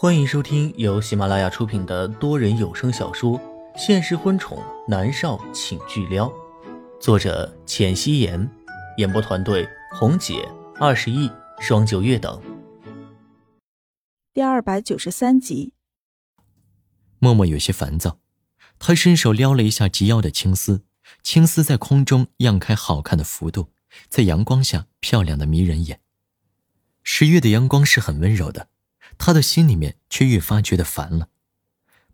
欢迎收听由喜马拉雅出品的多人有声小说《现实婚宠男少请巨撩》，作者：浅汐颜，演播团队：红姐、二十亿、双九月等。第二百九十三集，默默有些烦躁，他伸手撩了一下及腰的青丝，青丝在空中漾开好看的幅度，在阳光下漂亮的迷人眼。十月的阳光是很温柔的，他的心里面却越发觉得烦了。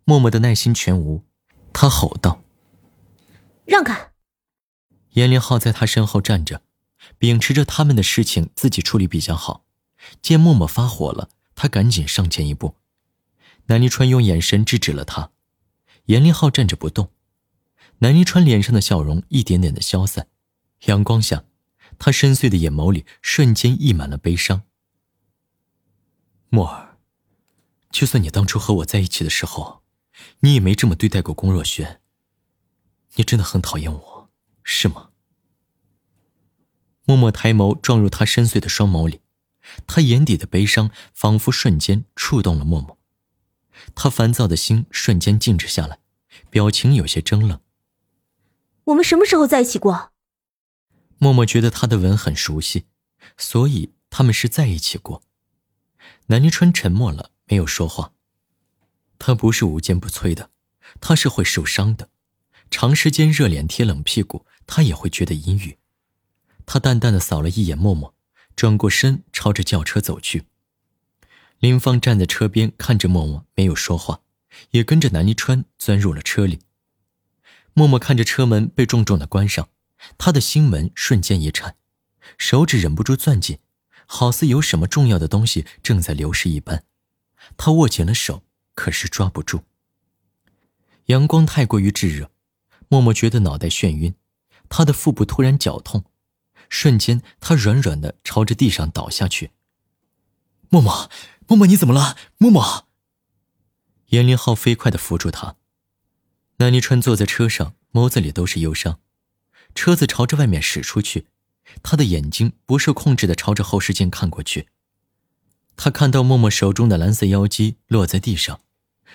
默默的耐心全无，他吼道：“让开！”严凌浩在他身后站着，秉持着他们的事情自己处理比较好。见默默发火了。他赶紧上前一步，南离川用眼神制止了他。严凌浩站着不动，南离川脸上的笑容一点点的消散，阳光下，他深邃的眼眸里瞬间溢满了悲伤。默儿，就算你当初和我在一起的时候，你也没这么对待过龚若轩。你真的很讨厌我，是吗？默默抬眸撞入他深邃的双眸里。他眼底的悲伤仿佛瞬间触动了默默，他烦躁的心瞬间静止下来，表情有些怔愣。我们什么时候在一起过？默默觉得他的吻很熟悉，所以他们是在一起过。南离川沉默了，没有说话。他不是无坚不摧的，他是会受伤的。长时间热脸贴冷屁股，他也会觉得阴郁。他淡淡的扫了一眼默默。转过身，朝着轿车走去。林芳站在车边，看着默默，没有说话，也跟着南离川钻入了车里。默默看着车门被重重的关上，他的心门瞬间一颤，手指忍不住攥紧，好似有什么重要的东西正在流失一般。他握紧了手，可是抓不住。阳光太过于炙热，默默觉得脑袋眩晕，他的腹部突然绞痛。瞬间，他软软的朝着地上倒下去。默默，默默，你怎么了？默默。严凌浩飞快的扶住他。南离川坐在车上，眸子里都是忧伤。车子朝着外面驶出去，他的眼睛不受控制的朝着后视镜看过去。他看到默默手中的蓝色妖姬落在地上，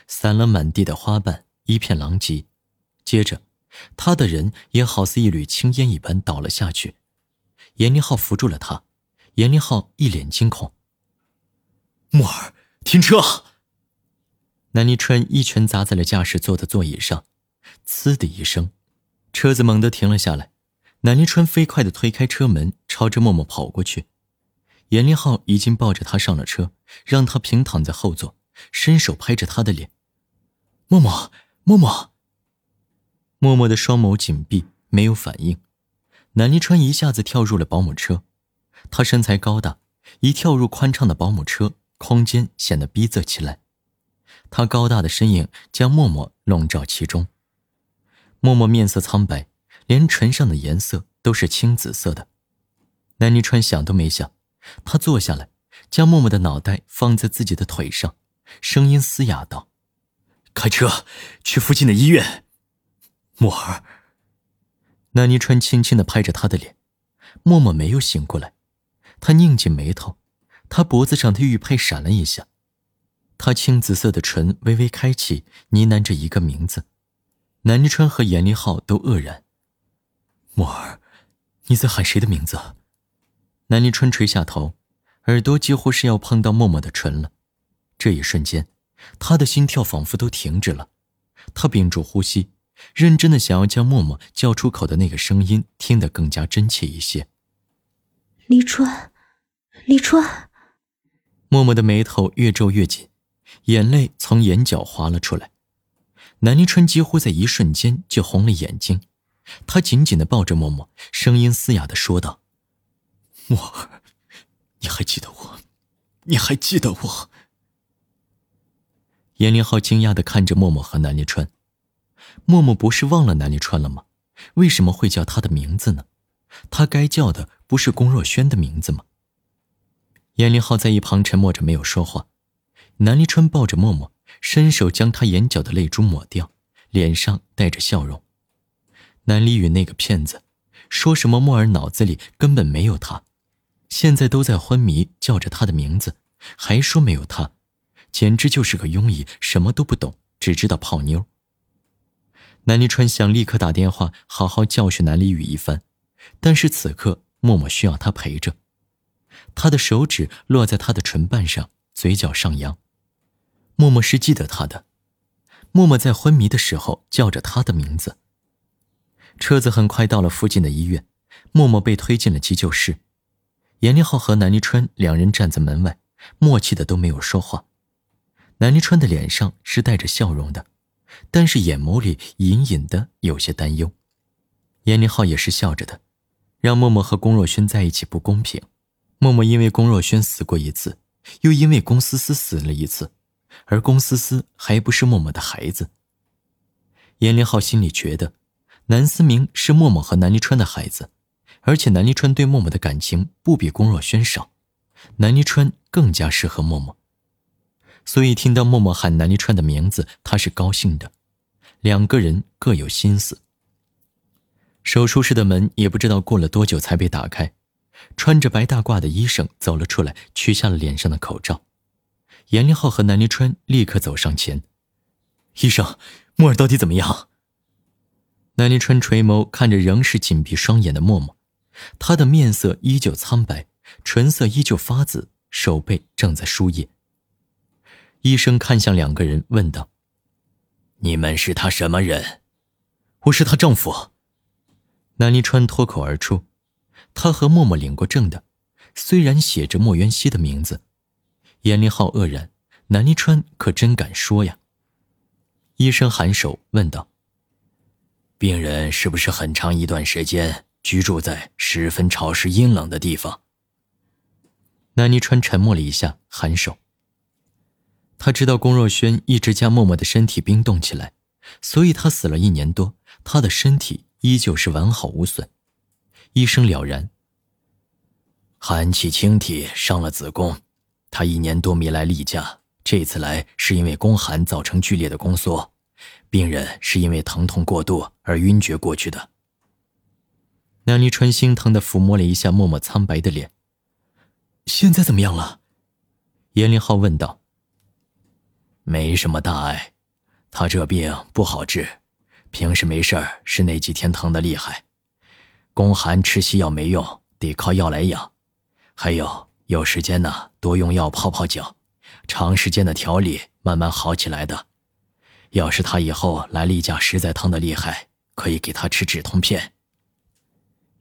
散了满地的花瓣，一片狼藉。接着，他的人也好似一缕青烟一般倒了下去。严凌浩扶住了他，严凌浩一脸惊恐。木儿，停车！南离川一拳砸在了驾驶座的座椅上，呲的一声，车子猛地停了下来。南离川飞快的推开车门，朝着默默跑过去。严凌浩已经抱着他上了车，让他平躺在后座，伸手拍着他的脸。默默，默默。默默的双眸紧闭，没有反应。南离川一下子跳入了保姆车，他身材高大，一跳入宽敞的保姆车，空间显得逼仄起来。他高大的身影将默默笼罩其中。默默面色苍白，连唇上的颜色都是青紫色的。南离川想都没想，他坐下来，将默默的脑袋放在自己的腿上，声音嘶哑道：“开车去附近的医院，默儿。”南泥川轻轻的拍着他的脸，默默没有醒过来，他拧紧眉头，他脖子上的玉佩闪了一下，他青紫色的唇微微开启，呢喃着一个名字。南泥川和严立浩都愕然。默儿，你在喊谁的名字？南泥春垂下头，耳朵几乎是要碰到默默的唇了。这一瞬间，他的心跳仿佛都停止了，他屏住呼吸。认真的想要将默默叫出口的那个声音听得更加真切一些。李川，李川。默默的眉头越皱越紧，眼泪从眼角滑了出来。南离春几乎在一瞬间就红了眼睛，他紧紧的抱着默默，声音嘶哑的说道：“默儿，你还记得我？你还记得我？”严凌浩惊讶的看着默默和南离川。默默不是忘了南离川了吗？为什么会叫他的名字呢？他该叫的不是龚若轩的名字吗？严凌浩在一旁沉默着没有说话。南离川抱着默默，伸手将他眼角的泪珠抹掉，脸上带着笑容。南离宇那个骗子，说什么默儿脑子里根本没有他，现在都在昏迷叫着他的名字，还说没有他，简直就是个庸医，什么都不懂，只知道泡妞。南离川想立刻打电话好好教训南离宇一番，但是此刻默默需要他陪着。他的手指落在他的唇瓣上，嘴角上扬。默默是记得他的，默默在昏迷的时候叫着他的名字。车子很快到了附近的医院，默默被推进了急救室。严立浩和南离川两人站在门外，默契的都没有说话。南离川的脸上是带着笑容的，但是眼眸里隐隐的有些担忧。严立浩也是笑着的，让默默和龚若轩在一起不公平。默默因为龚若轩死过一次，又因为龚思思死了一次，而龚思思还不是默默的孩子。严立浩心里觉得。南思明是默默和南离川的孩子，而且南离川对默默的感情不比龚若轩少，南离川更加适合默默。所以听到默默喊南离川的名字，他是高兴的。两个人各有心思。手术室的门也不知道过了多久才被打开，穿着白大褂的医生走了出来，取下了脸上的口罩。严凌浩和南离川立刻走上前：“医生，默儿到底怎么样？”南离川垂眸看着仍是紧闭双眼的默默，他的面色依旧苍白，唇色依旧发紫，手背正在输液。医生看向两个人，问道：“你们是他什么人？”“我是他丈夫。”南离川脱口而出。他和默默领过证的，虽然写着莫渊熙的名字。严林浩愕然，南离川可真敢说呀。医生颔首问道。病人是不是很长一段时间居住在十分潮湿阴冷的地方？南泥川沉默了一下，颔首。他知道龚若轩一直将默默的身体冰冻起来，所以他死了一年多，他的身体依旧是完好无损。医生了然。寒气侵体伤了子宫，他一年多没来例假，这次来是因为宫寒造成剧烈的宫缩。病人是因为疼痛过度而晕厥过去的。梁立春心疼的抚摸了一下默默苍白的脸。现在怎么样了？严凌浩问道。没什么大碍，他这病不好治，平时没事儿是那几天疼的厉害。宫寒吃西药没用，得靠药来养。还有有时间呢，多用药泡泡脚，长时间的调理，慢慢好起来的。要是他以后来例假实在疼的厉害，可以给他吃止痛片。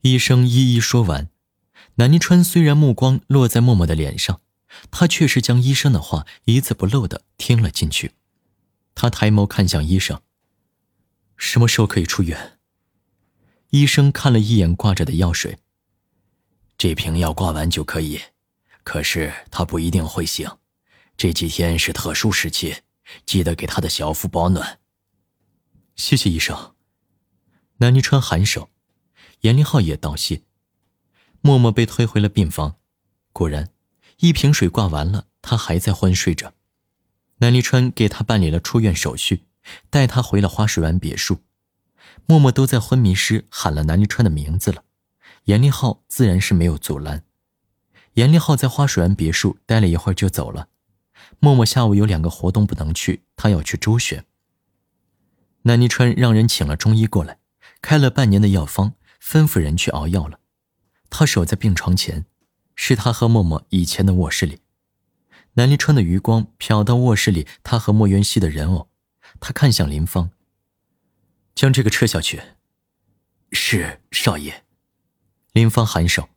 医生一一说完，南泥川虽然目光落在默默的脸上，他却是将医生的话一字不漏的听了进去。他抬眸看向医生：“什么时候可以出院？”医生看了一眼挂着的药水：“这瓶药挂完就可以，可是他不一定会醒，这几天是特殊时期。”记得给他的小腹保暖。谢谢医生。南泥川颔首，严凌浩也道谢。默默被推回了病房。果然，一瓶水挂完了，他还在昏睡着。南泥川给他办理了出院手续，带他回了花水湾别墅。默默都在昏迷时喊了南泥川的名字了，严凌浩自然是没有阻拦。严凌浩在花水湾别墅待了一会儿就走了。默默下午有两个活动不能去，他要去周旋。南泥川让人请了中医过来，开了半年的药方，吩咐人去熬药了。他守在病床前，是他和默默以前的卧室里。南离川的余光瞟到卧室里他和莫元熙的人偶，他看向林芳，将这个撤下去。是少爷。林芳颔首。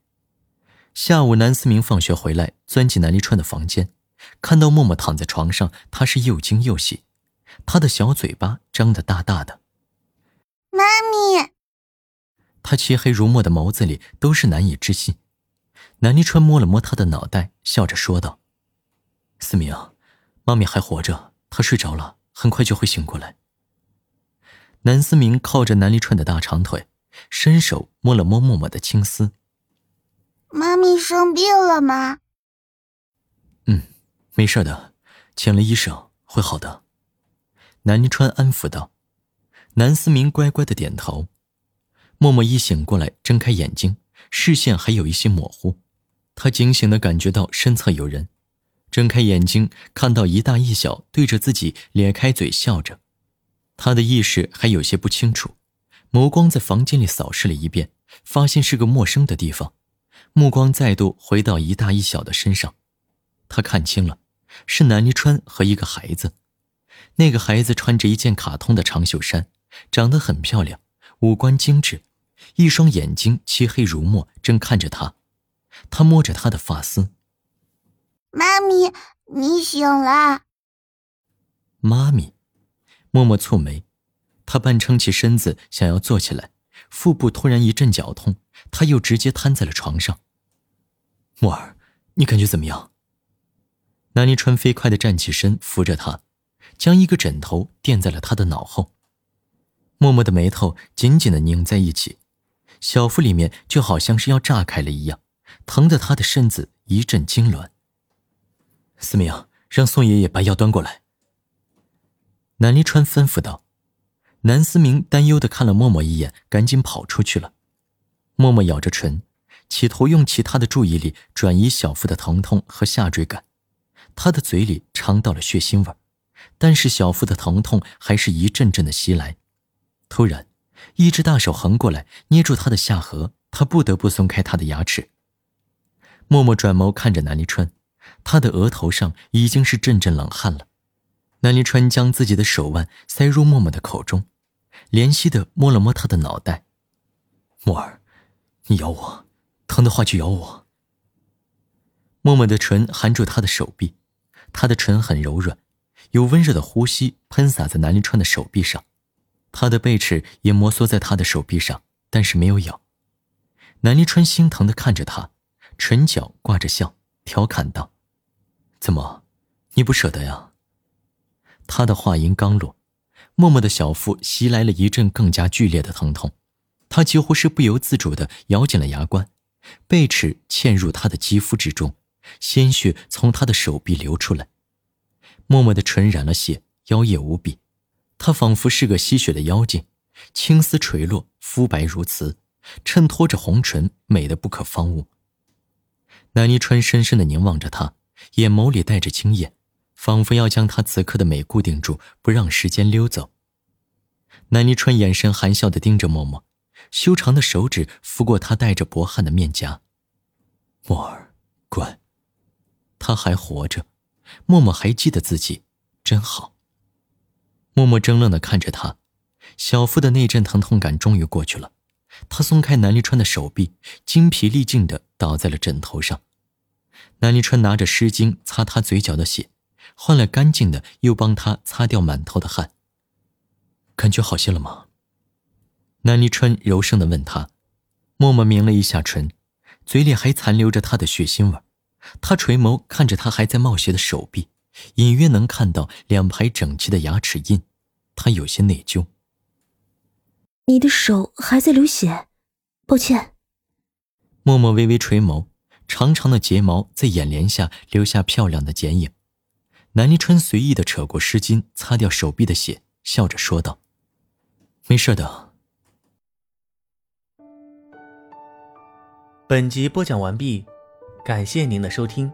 下午南思明放学回来，钻进南离川的房间。看到默默躺在床上，他是又惊又喜，他的小嘴巴张得大大的。妈咪，他漆黑如墨的眸子里都是难以置信。南泥川摸了摸他的脑袋，笑着说道：“思明，妈咪还活着，她睡着了，很快就会醒过来。”南思明靠着南泥川的大长腿，伸手摸了摸默默的青丝。妈咪生病了吗？嗯。没事的，请了医生，会好的。南泥川安抚道。南思明乖乖的点头。默默一醒过来，睁开眼睛，视线还有一些模糊。他警醒的感觉到身侧有人，睁开眼睛，看到一大一小对着自己咧开嘴笑着，他的意识还有些不清楚，眸光在房间里扫视了一遍，发现是个陌生的地方，目光再度回到一大一小的身上，他看清了，是南离川和一个孩子，那个孩子穿着一件卡通的长袖衫，长得很漂亮，五官精致，一双眼睛漆黑如墨，正看着他。他摸着她的发丝，妈咪，你醒了。妈咪，默默蹙眉，他半撑起身子想要坐起来，腹部突然一阵绞痛，他又直接瘫在了床上。默儿，你感觉怎么样？南离川飞快的站起身，扶着他，将一个枕头垫在了他的脑后。默默的眉头紧紧的拧在一起，小腹里面就好像是要炸开了一样。疼得他的身子一阵痉挛。思明，让宋爷爷把药端过来。南离川吩咐道。南思明担忧的看了默默一眼，赶紧跑出去了。默默咬着唇，企图用其他的注意力转移小腹的疼痛和下坠感。他的嘴里尝到了血腥味，但是小腹的疼痛还是一阵阵的袭来。突然，一只大手横过来，捏住他的下颌，他不得不松开他的牙齿。默默转眸看着南离川，他的额头上已经是阵阵冷汗了。南离川将自己的手腕塞入默默的口中，怜惜的摸了摸他的脑袋：“默儿，你咬我，疼的话就咬我。”默默的唇含住他的手臂，他的唇很柔软，有温热的呼吸喷洒在南离川的手臂上，他的背齿也摩挲在他的手臂上，但是没有咬。南离川心疼的看着他。唇角挂着笑，调侃道：“怎么，你不舍得呀？”他的话音刚落，默默的小腹袭来了一阵更加剧烈的疼痛，他几乎是不由自主的咬紧了牙关，背齿嵌入他的肌肤之中，鲜血从他的手臂流出来。默默的唇染了血，妖艳无比，她仿佛是个吸血的妖精，青丝垂落，肤白如瓷，衬托着红唇，美得不可方物。南离川深深的凝望着他，眼眸里带着惊艳，仿佛要将他此刻的美固定住，不让时间溜走。南离川眼神含笑的盯着默默，修长的手指拂过他带着薄汗的面颊。默儿，乖，他还活着，默默还记得自己，真好。默默怔愣的看着他，小腹的那阵疼痛感终于过去了。他松开南离川的手臂，精疲力尽的倒在了枕头上。南离川拿着湿巾擦他嘴角的血，换了干净的，又帮他擦掉满头的汗。感觉好些了吗？南离川柔声的问他。默默抿了一下唇，嘴里还残留着他的血腥味。他垂眸看着他还在冒血的手臂，隐约能看到两排整齐的牙齿印。他有些内疚。你的手还在流血，抱歉。默默微微垂眸，长长的睫毛在眼帘下留下漂亮的剪影。南离川随意的扯过湿巾，擦掉手臂的血，笑着说道：“没事的。”本集播讲完毕，感谢您的收听。